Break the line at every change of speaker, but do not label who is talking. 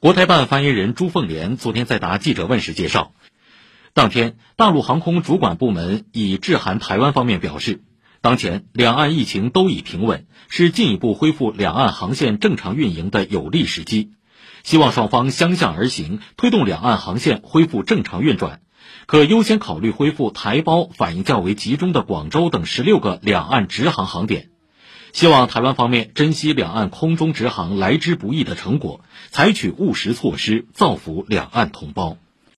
国台办发言人朱凤莲昨天在答记者问时介绍，当天大陆航空主管部门已致函台湾方面表示，当前两岸疫情都已平稳，是进一步恢复两岸航线正常运营的有利时机，希望双方相向而行，推动两岸航线恢复正常运转，可优先考虑恢复台胞反应较为集中的广州等十六个两岸直航航点。希望台湾方面珍惜两岸空中直航来之不易的成果，采取务实措施，造福两岸同胞。